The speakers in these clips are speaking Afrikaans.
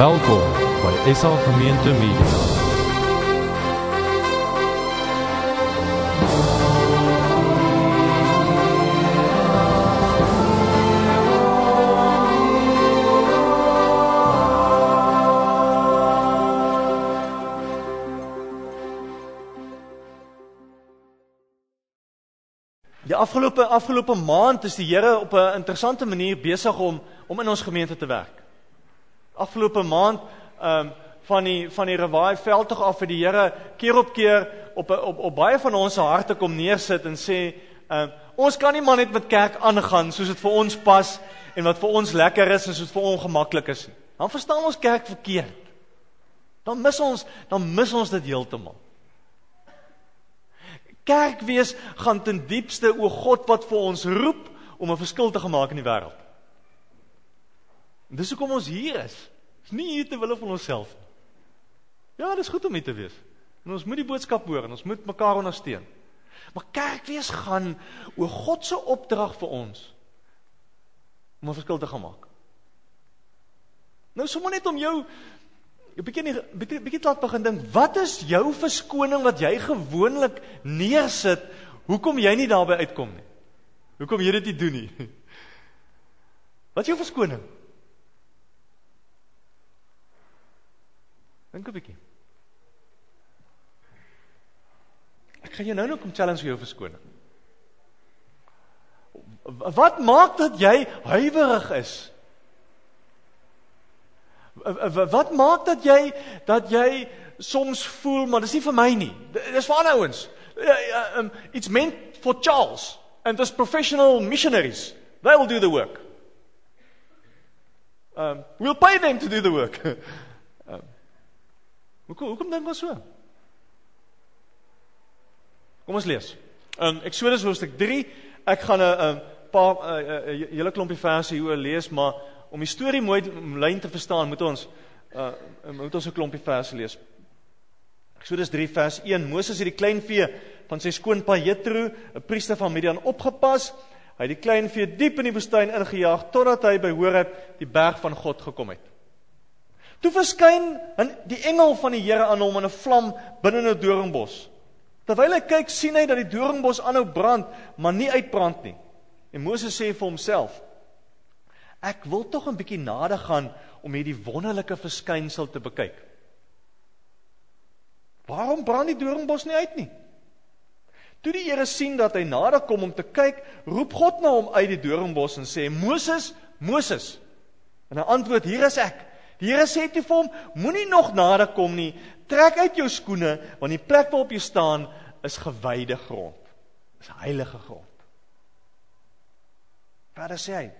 Welkom by SA Gemeente Media. Die afgelope afgelope maand is die Here op 'n interessante manier besig om om in ons gemeente te werk. Afgelope maand ehm um, van die van die revival veld tog af vir die Here keer op keer op op op baie van ons se harte kom neersit en sê ehm um, ons kan nie maar net met kerk aangaan soos dit vir ons pas en wat vir ons lekker is en soos vir ongemaklik is nie. Dan verstaan ons kerk verkeerd. Dan mis ons dan mis ons dit heeltemal. Kerk wees gaan ten diepste o God wat vir ons roep om 'n verskil te gemaak in die wêreld. Dis hoekom ons hier is. Nie hier te wille van onsself nie. Ja, dis goed om hier te wees. En ons moet die boodskap hoor en ons moet mekaar ondersteun. Maar kerk wees gaan o God se opdrag vir ons om 'n verskil te gaan maak. Nou sommer net om jou 'n bietjie bietjie bietjie laat begin dink, wat is jou verskoning wat jy gewoonlik neersit? Hoekom jy nie daarby uitkom nie? Hoekom jy dit nie doen nie? Wat is jou verskoning? Dink 'n bietjie. Ek gaan jou nou nog kom challenge vir jou verskoning. Wat maak dat jy huiwerig is? Wat maak dat jy dat jy soms voel maar dis nie vir my nie. Dis vir ander ouens. Um, it's meant for Charles and those professional missionaries. They will do the work. Um we'll pay them to do the work. hoekom hoekom dink ons so? Kom ons lees. Um Eksodus hoofstuk 3. Ek gaan 'n 'n paar 'n hele klompie verse hier lees, maar om die storie mooi lyn te verstaan, moet ons uh moet ons 'n klompie verse lees. Eksodus 3 vers 1. Moses het die kleinvee van sy skoonpa Jethro, 'n priester van Midian, opgepas. Hy het die kleinvee diep in die woestyn ingejaag totdat hy by Horeb, die berg van God, gekom het. Toe verskyn die engel van die Here aan hom in 'n vlam binne 'n doringbos. Terwyl hy kyk, sien hy dat die doringbos aanhou brand, maar nie uitbrand nie. En Moses sê vir homself: Ek wil tog 'n bietjie nader gaan om hierdie wonderlike verskynsel te bekyk. Waarom brand die doringbos nie uit nie? Toe die Here sien dat hy nader kom om te kyk, roep God na hom uit die doringbos en sê: "Moses, Moses." En hy antwoord: "Hier is ek." Die Here sê toe vir hom: "Moenie nog nader kom nie. Trek uit jou skoene, want die plek waarop jy staan is gewyde grond. Is heilige grond." Verder sê hy: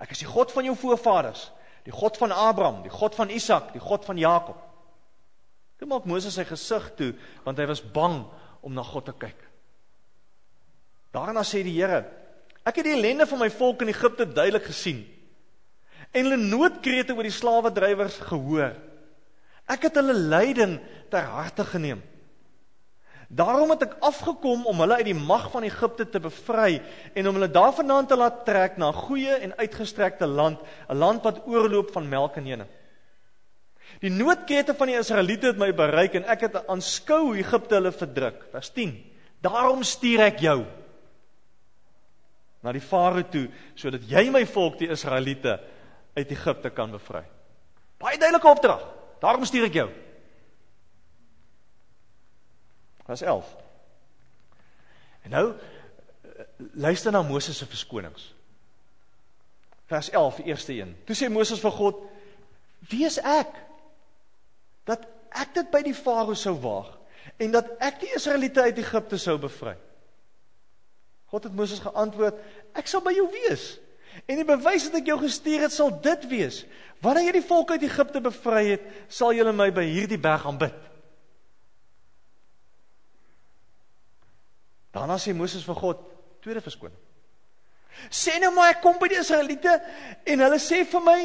Ek is die God van jou voorvaders, die God van Abraham, die God van Isak, die God van Jakob. Toe maak Moses sy gesig toe want hy was bang om na God te kyk. Daarna sê die Here: Ek het die ellende van my volk in Egipte duidelik gesien en hulle noodkrete oor die slawe drywers gehoor. Ek het hulle lyding ter harte geneem. Daarom het ek afgekom om hulle uit die mag van Egipte te bevry en om hulle daarvandaan te laat trek na 'n goeie en uitgestrekte land, 'n land wat oorloop van melk en honing. Die noodkete van die Israeliete het my bereik en ek het aanskou hoe Egipte hulle verdruk. Vers 10. Daarom stuur ek jou na die Farao toe sodat jy my volk die Israeliete uit Egipte kan bevry. Baie duidelike opdrag. Daarom stuur ek jou. Vers 11. En nou luister na Moses se verskonings. Vers 11, die eerste een. Toe sê Moses vir God: "Wie is ek dat ek dit by die Farao sou waag en dat ek die Israeliete uit Egipte sou bevry?" God het Moses geantwoord: "Ek sal by jou wees." En die bewys dat ek jou gestuur het, sal dit wees: wanneer jy die volk uit Egipte bevry het, sal julle my by hierdie berg aanbid. Daarna sê Moses vir God, tweede verskoning. Sê nou maar ek kom by die Israeliete en hulle sê vir my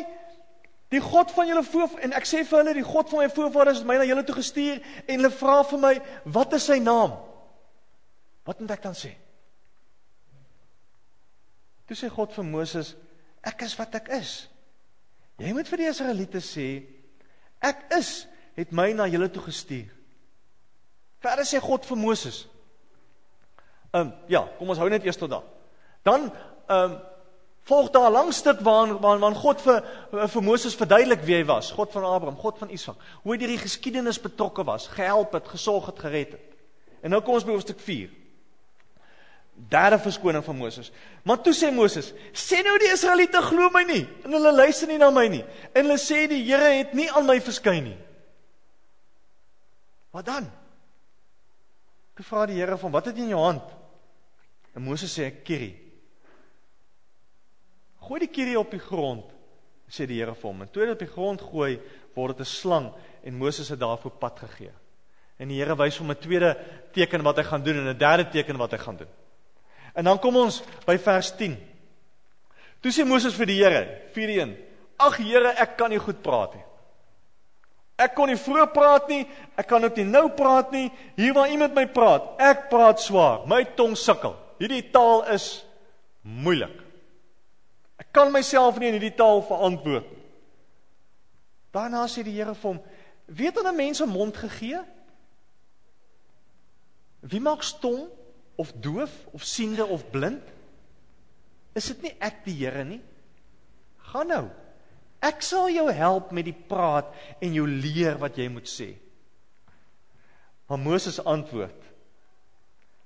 die God van julle voor en ek sê vir hulle die God van my voorvaders het my na julle toe gestuur en hulle vra vir my wat is sy naam? Wat moet ek dan sê? Toe sê God vir Moses, ek is wat ek is. Jy moet vir die Israeliete sê Ek is het my na julle toe gestuur. Verder sê God vir Moses. Ehm um, ja, kom ons hou net eers tot daar. Dan ehm um, volg daar 'n lang stuk waar waar waar God vir vir Moses verduidelik wie hy was, God van Abraham, God van Isak, hoe hy deur die geskiedenis betrokke was, gehelp het, gesorg het, gered het. En nou kom ons by hoofstuk 4. Derde verskoning van Moses. Maar toe sê Moses: "Sê nou die Israeliete glo my nie en hulle luister nie na my nie. En hulle sê die Here het nie aan my verskyn nie." Wat dan? Toe vra die Here van: "Wat het jy in jou hand?" En Moses sê: "Ek kierie." Gooi die kierie op die grond, sê die Here vir hom. En toe hy dit op die grond gooi, word dit 'n slang en Moses het daarvoor pad gegee. En die Here wys hom 'n tweede teken wat hy gaan doen en 'n derde teken wat hy gaan doen. En dan kom ons by vers 10. Toe sê Moses vir die Here, 4:1: "Ag Here, ek kan nie goed praat nie. Ek kon nie vroeg praat nie, ek kan ook nie nou praat nie. Hier waar iemand my praat, ek praat swaar, my tong sukkel. Hierdie taal is moeilik. Ek kan myself nie in hierdie taal verantwoord nie." Daarna sê die Here vir hom: "Weet dan 'n mens 'n mond gegee? Wie maak stom of doof of siende of blind? Is dit nie ek die Here nie? Gaan nou. Ek sal jou help met die praat en jou leer wat jy moet sê. Maar Moses antwoord: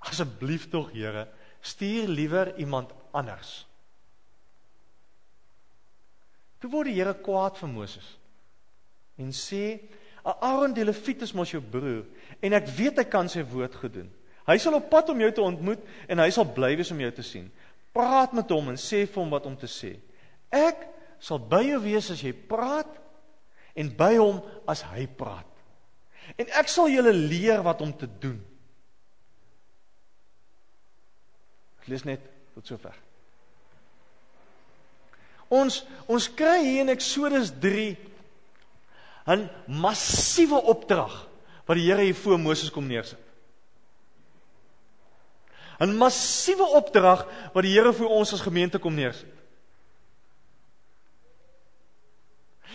Asseblief tog Here, stuur liewer iemand anders. Toe word die Here kwaad vir Moses en sê: "Aaron die Lewiet is mos jou broer en ek weet hy kan sy woord gedoen. Hy sal op pad om jou te ontmoet en hy sal bly wees om jou te sien. Praat met hom en sê vir hom wat om te sê. Ek sal by jou wees as jy praat en by hom as hy praat. En ek sal julle leer wat om te doen. Ek lees net tot sover. Ons ons kry hier in Eksodus 3 'n massiewe opdrag wat die Here hier voor Moses kom neersit. 'n massiewe opdrag wat die Here vir ons as gemeente kom neersit.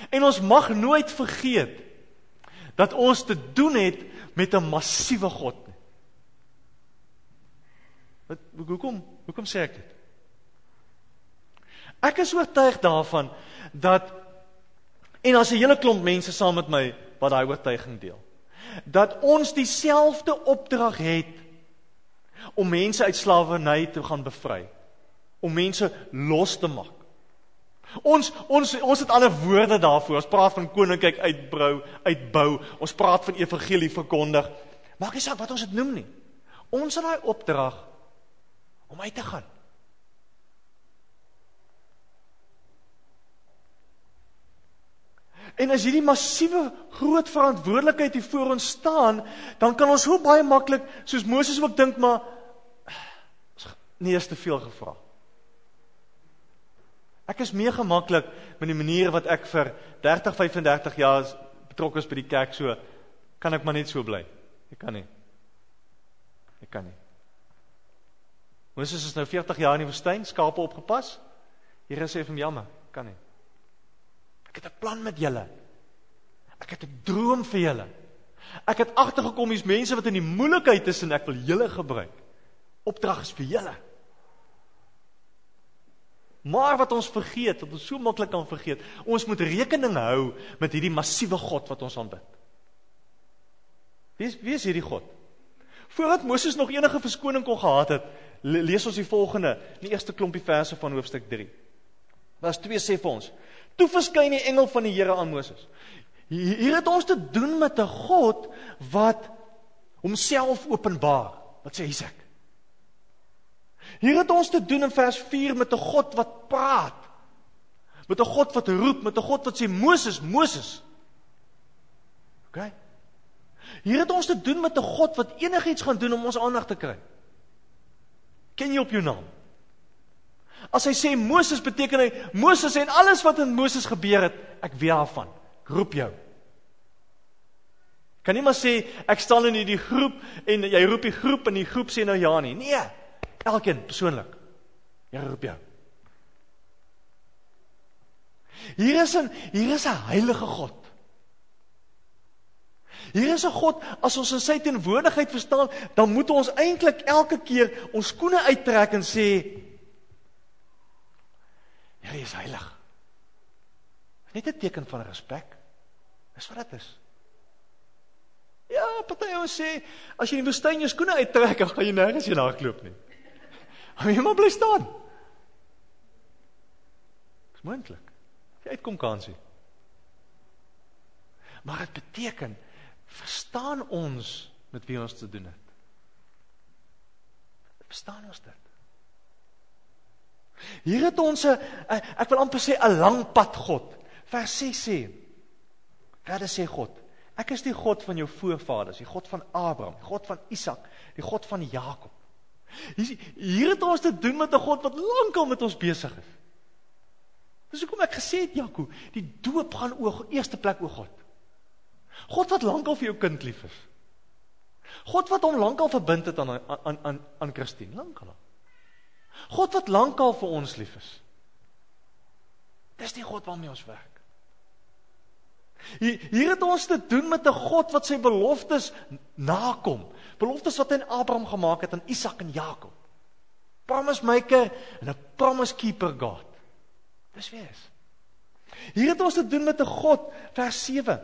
En ons mag nooit vergeet dat ons te doen het met 'n massiewe God. Wat hoekom hoekom sê ek dit? Ek is oortuig daarvan dat en as 'n hele klomp mense saam met my wat daai oortuiging deel dat ons dieselfde opdrag het om mense uit slawerny te gaan bevry. Om mense los te maak. Ons ons ons het ander woorde daarvoor. Ons praat van koninkryk uitbrou, uitbou. Ons praat van evangelie verkondig. Maak nie saak wat ons dit noem nie. Ons het daai opdrag om uit te gaan. En as hierdie massiewe groot verantwoordelikheid hier voor ons staan, dan kan ons hoe baie maklik soos Moses ook dink maar nie eens te veel gevra. Ek is meer gemaklik met die manier wat ek vir 30, 35 jaar betrokke is by die kerk so kan ek maar net so bly. Ek kan nie. Ek kan nie. Moses is nou 40 jaar in die woestyn, skape opgepas. Here sê vir hom jammer, kan nie. Ek het 'n plan met julle. Ek het 'n droom vir julle. Ek het agtergekom hier's mense wat in die moeilikheid is en ek wil julle gebruik. Opdrag is vir julle. Maar wat ons vergeet, wat ons so maklik kan vergeet, ons moet rekening hou met hierdie massiewe God wat ons aanbid. Wie is wie is hierdie God? Voordat Moses nog enige verskoning kon gehad het, lees ons die volgende, die eerste klompie verse van hoofstuk 3. Vers 2 sê vir ons: Toe verskyn die engel van die Here aan Moses. Hier het ons te doen met 'n God wat homself openbaar. Wat sê Isak? Hier het ons te doen in vers 4 met 'n God wat praat. Met 'n God wat roep, met 'n God wat sê Moses, Moses. OK? Hier het ons te doen met 'n God wat enigiets gaan doen om ons aandag te kry. Ken jy op jou naam? As hy sê Moses beteken hy Moses en alles wat in Moses gebeur het, ek weet daarvan. Roep jou. Kan nie maar sê ek staan in hierdie groep en jy roep die groep en die groep sê nou ja nie. Nee. Elkeen persoonlik. Here roep jou. Hier is 'n hier is 'n heilige God. Hier is 'n God, as ons in sy teenwoordigheid verstaan, dan moet ons eintlik elke keer ons skoene uittrek en sê Here is heilig. Net 'n teken van respek. Dis wat dit is. Ja, party ons sê as jy in die woestyn jou skoene uittrek, dan gaan jy nêrens heen hardloop nie. Hou jy maar bly staan. Dis moontlik. Jy uitkom kansie. Maar dit beteken verstaan ons met wie ons te doen het. Verstaan ons dit? Hier het ons 'n ek wil amper sê 'n lang pad God. Vers 6 sê: Verder sê God: Ek is die God van jou voorvaders, die God van Abraham, die God van Isak, die God van Jakob. Hier hier het ons te doen met 'n God wat lankal met ons besig is. Dis hoekom ek gesê het Jakob, die doop gaan oor eerste plek oor God. God wat lankal vir jou kind lief is. God wat hom lankal verbind het aan aan aan aan Christine, lankal. God wat lankal vir ons lief is. Dis die God waarmee ons werk. Hier, hier het ons te doen met 'n God wat sy beloftes nakom. Beloftes wat hy aan Abraham gemaak het aan Isak en Jakob. Promise maker en 'n promise keeper God. Dis wie is. Hier het ons te doen met 'n God vers 7.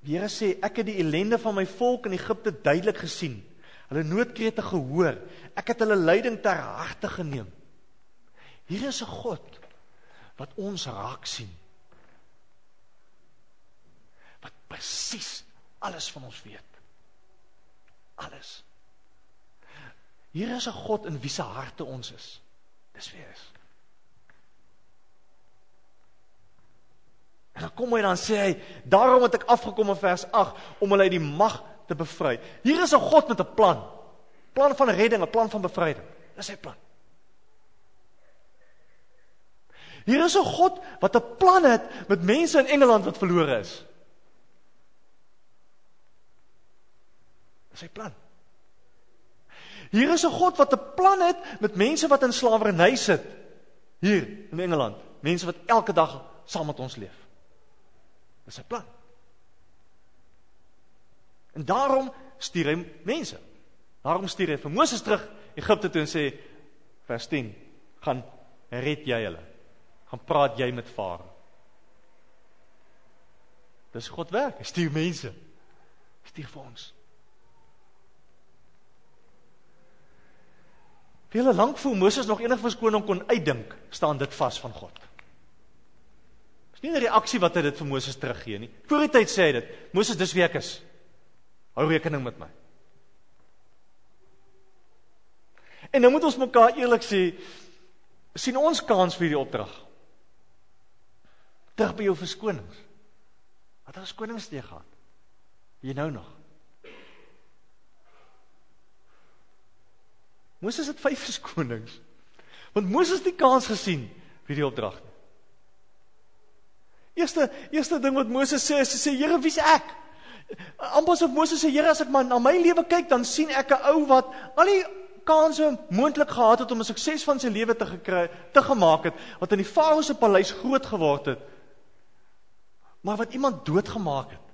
Die Here sê ek het die ellende van my volk in Egipte duidelik gesien. Hulle noodkrete gehoor. Ek het hulle lyding ter harte geneem. Hier is 'n God wat ons raak sien presies alles van ons weet. Alles. Hier is 'n God in wie se harte ons is. Dis wie is. En dan kom hy dan sê hy, daarom het ek afgekom in vers 8 om hulle uit die mag te bevry. Hier is 'n God met 'n plan. Plan van redding, 'n plan van bevryding. Dis sy plan. Hier is 'n God wat 'n plan het met mense in Engeland wat verlore is. sy plan. Hier is 'n God wat 'n plan het met mense wat in slawerny sit hier in Engeland, mense wat elke dag saam met ons leef. Dis sy plan. En daarom stuur hy mense. Daarom stuur hy vir Moses terug Egipte toe en sê vers 10: "Gaan red jy hulle. Gaan praat jy met Farao." Dis God werk. Hy stuur mense. Stuur vir ons. Vir hulle lank voor Moses nog enige verskoning kon uitdink, staan dit vas van God. Dis nie 'n reaksie wat hy dit vir Moses teruggee nie. Voor die tyd sê hy dit. Moses, dis wie ek is. Hou rekening met my. En nou moet ons mekaar eerlik sê, sien ons kans vir die opdrag. Terug by jou verskonings. Wat het verskonings te gehad? Jy nou nog. Moses het vyf verskonings. Want Moses het die kans gesien vir die opdrag. Eerste eerste ding wat Moses sê is hy sê Here, wie's ek? Ambos of Moses sê Here, as ek maar na my lewe kyk, dan sien ek 'n ou wat al die kanse moontlik gehad het om 'n sukses van sy lewe te gekry, te gemaak het, wat in die Farao se paleis groot geword het. Maar wat iemand doodgemaak het.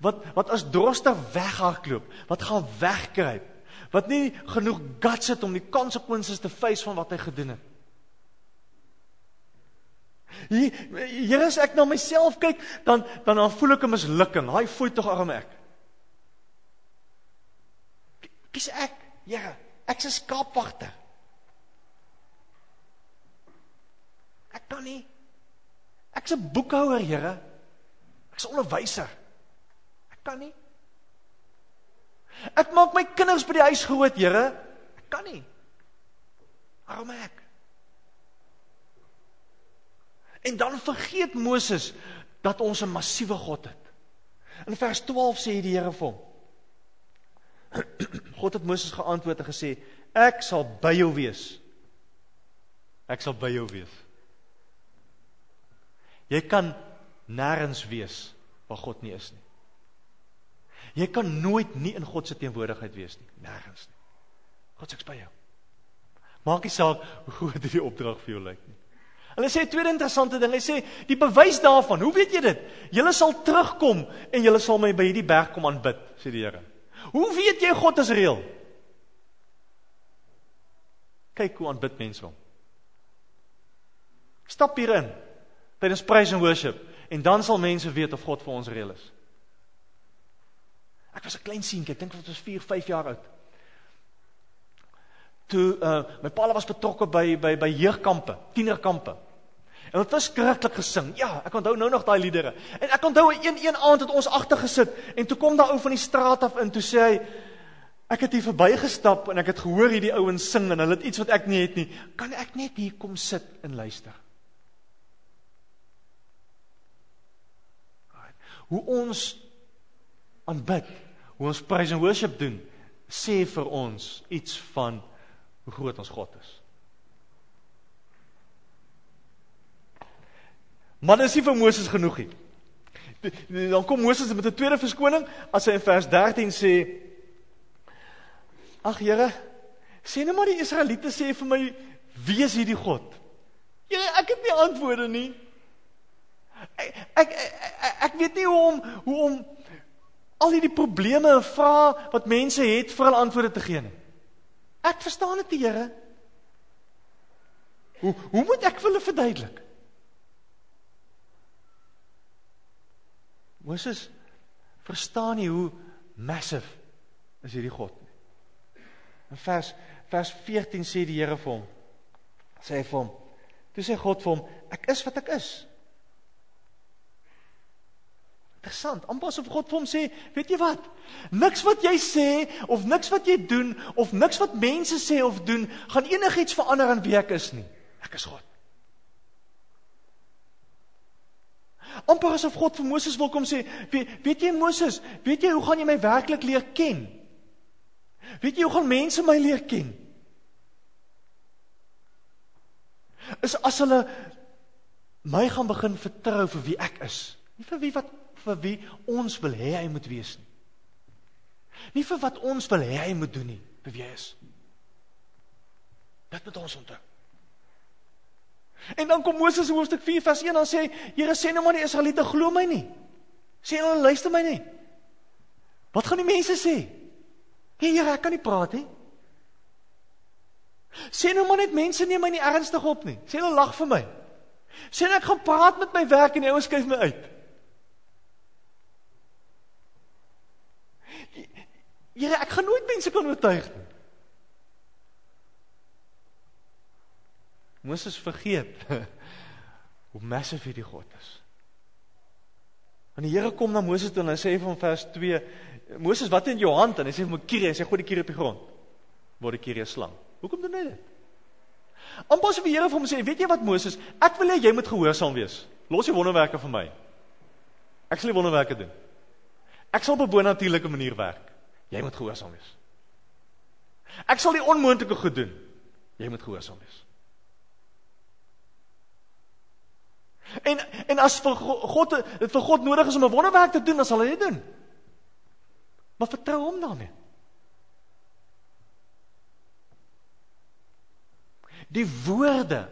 Wat wat as droster weghardloop, wat gaan wegkruip wat nie genoeg guts het om die konsekwensies te face van wat hy gedoen het. Here as ek na myself kyk, dan dan dan voel ek 'n mislukking. Haai fooi tog arm ek. Kies ek, Here, ek's 'n skaapwagter. Ek kan nie. Ek's 'n boekhouer, Here. Ek's 'n onderwyser. Ek kan nie. Ek maak my kinders by die huis groot, Here. Ek kan nie. Waarom ek? En dan vergeet Moses dat ons 'n massiewe God het. In vers 12 sê die Here vir hom: God het Moses geantwoord en gesê: Ek sal by jou wees. Ek sal by jou wees. Jy kan nêrens wees waar God nie is nie. Jy kan nooit nie in God se teenwoordigheid wees nie, nêrens nie. God sê ek by jou. Maak nie saak hoe groot die opdrag vir jou lyk nie. Hulle sê 'n tweede interessante ding. Hy sê die bewys daarvan, hoe weet jy dit? Julle sal terugkom en julle sal my by hierdie berg kom aanbid, sê die Here. Hoe weet jy God is reël? Kyk hoe aanbid mense hom. Stap hierin tydens praise and worship en dan sal mense weet of God vir ons reël is. Ek was 'n klein seentjie, ek dink dit was 4, 5 jaar oud. Toe uh my pa was betrokke by by by jeugkampe, tienerkampe. En dit was skrikkelik gesing. Ja, ek onthou nou nog daai liedere. En ek onthou een een aand het ons agter gesit en toe kom daar ou van die straat af in toe sê hy ek het hier verbygestap en ek het gehoor hierdie ouens sing en hulle het iets wat ek nie het nie. Kan ek net hier kom sit en luister? Hoe ons aanbid, hoe ons praise and worship doen, sê vir ons iets van hoe groot ons God is. Maar dis nie vir Moses genoeg nie. Dan kom Moses met 'n tweede verskoning as hy in vers 13 sê: Ag Here, sê net maar die Israeliete sê vir my wie is hierdie God? Here, ek het nie antwoorde nie. Ek ek ek, ek weet nie hoe om hoe om al hierdie probleme en vrae wat mense het vir hulle antwoorde te gee nie. Ek verstaan dit, Here. Hoe hoe moet ek vir hulle verduidelik? Moses verstaan nie hoe massive is hierdie God nie. In vers vers 14 sê die Here vir hom sê hy vir hom Toe sê God vir hom ek is wat ek is. Interessant. Amper asof God vir hom sê, weet jy wat? Niks wat jy sê of niks wat jy doen of niks wat mense sê of doen gaan enigiets verander aan wie ek is nie. Ek is God. Amper asof God vir Moses wil kom sê, weet, weet jy Moses, weet jy hoe gaan jy my werklik leer ken? Weet jy hoe gaan mense my leer ken? Is as hulle my gaan begin vertrou vir wie ek is, nie vir wie wat vir wie ons wil hê hy moet wees nie. Nie vir wat ons wil hê hy moet doen nie, vir wie hy is. Dit moet ons onthou. En dan kom Moses hoofstuk 4 vers 1 dan sê Here sê nou maar die Israeliete glo my nie. Sê hulle luister my nie. Wat gaan die mense sê? Hey Here, ek kan nie praat nie. Sê nou maar net mense neem my nie ernstig op nie. Sê hulle lag vir my. Sê ek gaan praat met my werk en die ouens skuif my uit. Here, ek gaan nooit mense kan oortuig nie. Moses vergeet hoe massive hierdie God is. En die Here kom na Moses toe en hy sê vir hom vers 2: Moses, wat in jou hand? En hy sê vir hom: "Kirie," hy sê: "Gooi die kirie op die grond." Word die kirie 'n slang. Hoekom doen hy dit? Amper asof die Here vir hom sê: "Weet jy wat Moses, ek wil hê jy moet gehoorsaam wees. Los die wonderwerke vir my. Ek sal die wonderwerke doen. Ek sal op 'n bonatuurlike manier werk." Jy moet gehoorsaam wees. Ek sal die onmoontlike goed doen. Jy moet gehoorsaam wees. En en as vir God dit vir God nodig is om 'n wonderwerk te doen, dan sal hy dit doen. Maar vertrou hom daarmee. Die woorde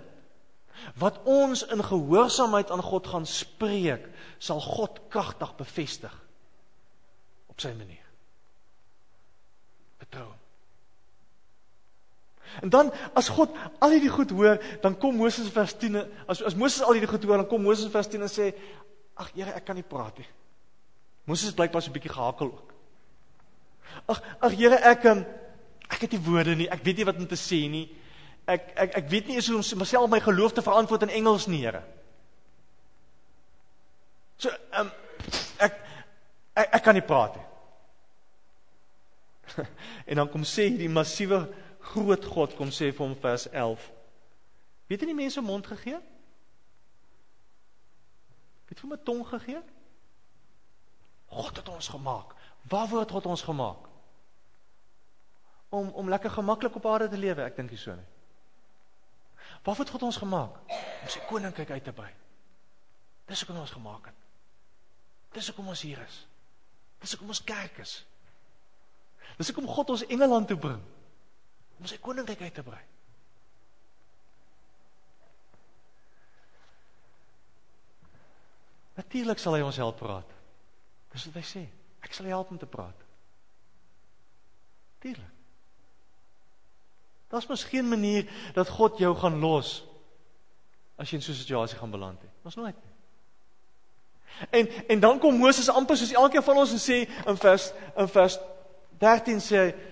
wat ons in gehoorsaamheid aan God gaan spreek, sal God kragtig bevestig op sy manier vertrou. En dan as God al hierdie goed hoor, dan kom Moses vers 10 as as Moses al hierdie goed hoor, dan kom Moses vers 10 en sê: "Ag Here, ek kan nie praat nie." Moses blyk pas 'n bietjie gehakel ook. Ag ag Here, ek um, ek het nie woorde nie. Ek weet nie wat om te sê nie. Ek ek ek weet nie eens hoe om myself my geloof te verantwoord in Engels nie, Here. So, ehm um, ek, ek ek kan nie praat nie. en dan kom sê die massiewe groot God kom sê vir hom vers 11. Weet jy nie mense mond gegee? Het vir my tong gegee? God het ons gemaak. Waarvoor het God ons gemaak? Om om lekker gemaklik op aarde te lewe, ek dink nie so nie. Waarvoor het God ons gemaak? Om sy koninkryk uit te brei. Dis hoekom ons gemaak het. Dis hoekom ons hier is. Dis hoekom ons kerk is. Dis hoekom God ons Engeland toe bring om sy koninkryk uit te brei. Natuurlik sal hy ons help praat. Dis wat hy sê. Ek sal help om te praat. Natuurlik. Daar's mos geen manier dat God jou gaan los as jy in so 'n situasie gaan beland het. Ons nooit nie. En en dan kom Moses amper soos elkeen van ons en sê in vers in vers 13 sê hy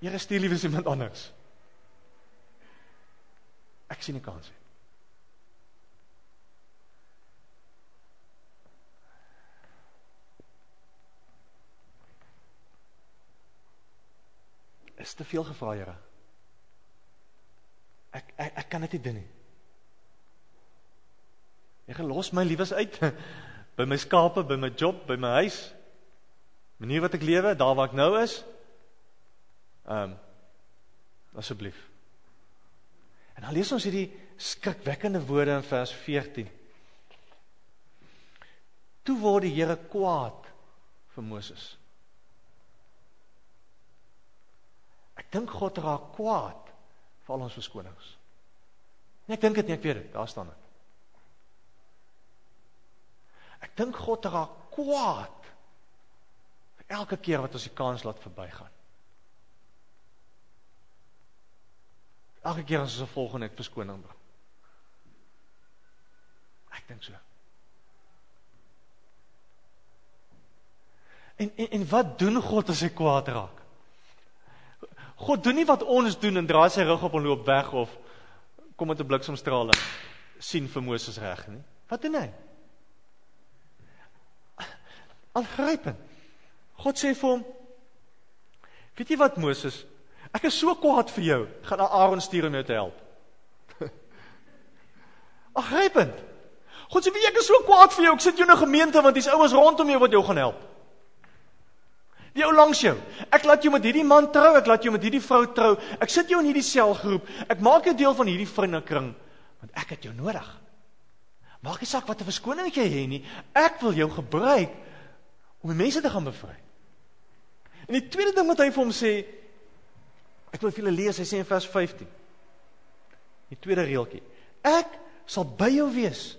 Here stuur liewer iemand anders. Ek sien nie kans nie. Is te veel gevra, Here. Ek ek ek kan dit nie doen nie. Ek los my liewes uit by my skape, by my job, by my huis. Manier wat ek lewe, daar waar ek nou is. Ehm um, asseblief. En dan lees ons hierdie skrikwekkende woorde in vers 14. Toe word die Here kwaad vir Moses. Ek dink God raak kwaad vir al ons verskonings. Nee, ek dink dit nie, ek weet dit, daar staan dit. Ek dink God raak kwaad elke keer wat ons die kans laat verbygaan. Elke keer as ons 'n volgende verskoning bring. Ek dink so. En, en en wat doen God as hy kwaad raak? God doen nie wat ons doen en draai sy rug op en loop weg of kom met 'n bliksemstraling sien vir Moses reg nie. Wat doen hy? Aangrypend. God sê vir hom: "Weet jy wat Moses? Ek is so kwaad vir jou. Gaan na Aaron stuur om jou te help." Aangrypend. God sê: "Weet jy ek is so kwaad vir jou. Ek sit jou in 'n gemeente want dis ouens rondom jou wat jou gaan help." Die ou langs jou. Ek laat jou met hierdie man trou, ek laat jou met hierdie vrou trou. Ek sit jou in hierdie selgroep. Ek maak jou deel van hierdie vriendekring want ek het jou nodig. Maak nie saak wat 'n verskoning jy het nie. Ek wil jou gebruik om mense te gaan bevry. En die tweede ding wat hy vir hom sê, ek wil vir julle lees, hy sê in vers 15. Die tweede reeltjie. Ek sal by jou wees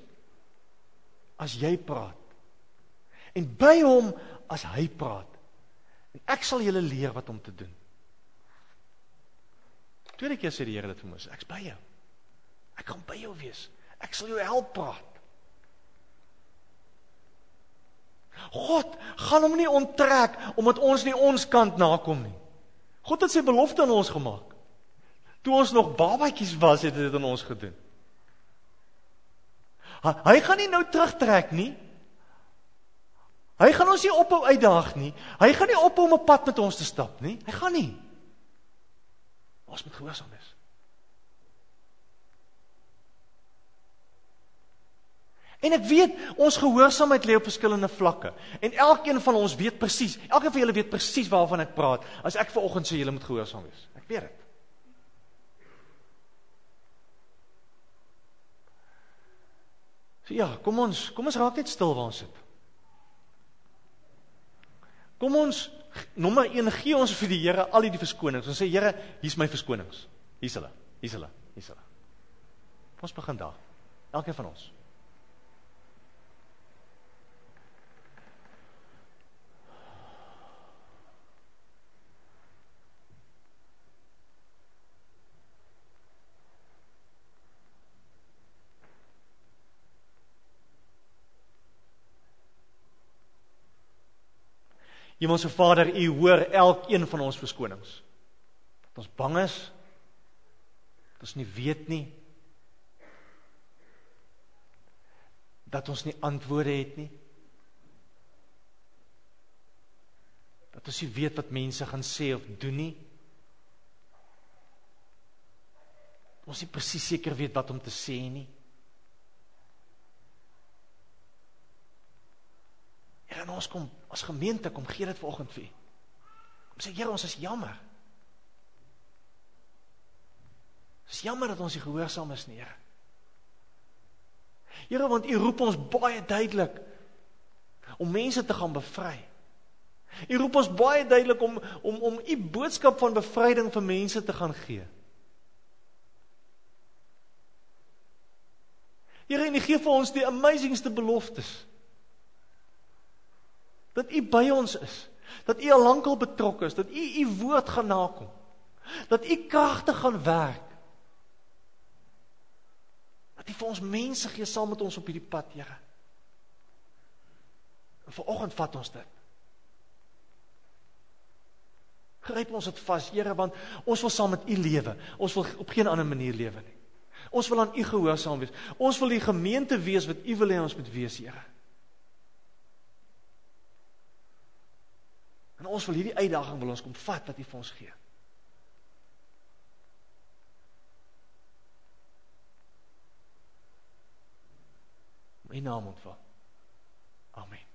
as jy praat. En by hom as hy praat. En ek sal julle leer wat om te doen. Tweede keer sê die Here dit vir Moses, ek's by jou. Ek gaan by jou wees. Ek sal jou help praat. God gaan hom nie onttrek omdat ons nie ons kant nakom nie. God het sy belofte aan ons gemaak. Toe ons nog babatjies was, het hy dit aan ons gedoen. Hy gaan nie nou terugtrek nie. Hy gaan ons nie ophou uitdaag nie. Hy gaan nie ophou om 'n pad met ons te stap nie. Hy gaan nie. Ons moet gehoorsaam wees. En ek weet ons gehoorsaamheid lê op verskillende vlakke. En elkeen van ons weet presies, elkeen van julle weet presies waarvan ek praat as ek ver oggend sê julle moet gehoorsaam wees. Ek weet dit. So ja, kom ons, kom ons raak net stil waar ons sit. Kom ons nommer 1 gee ons vir die Here al die verskonings. Ons sê Here, hier's my verskonings. Hier's hulle. Hier's hulle. Hier's hulle. Ons begin daar. Elkeen van ons. Hemelse Vader, U hoor elkeen van ons verskonings. Dat ons bang is, dat ons nie weet nie, dat ons nie antwoorde het nie. Dat ons nie weet wat mense gaan sê of doen nie. Ons nie presies seker weet wat om te sê nie. en ons kom as gemeente kom gee dit vanoggend vir u. Kom sê Here, ons is jammer. Dis jammer dat ons nie gehoorsaam is nie, Here. Here, want u roep ons baie duidelik om mense te gaan bevry. U roep ons baie duidelik om om om u boodskap van bevryding vir mense te gaan gee. Here, en U gee vir ons die amazingste beloftes. Dat U by ons is, dat U al lankal betrokke is, dat U U woord gaan nakom. Dat U kragtig gaan werk. Dat U vir ons mense gee saam met ons op hierdie pad, Here. En vanoggend vat ons dit. Gryp ons dit vas, Here, want ons wil saam met U lewe. Ons wil op geen ander manier lewe nie. Ons wil aan U gehoorsaam wees. Ons wil die gemeente wees wat U wil hê ons moet wees, Here. En ons wil hierdie uitdaging wil ons kom vat wat U vir ons gee. In naam van Amen.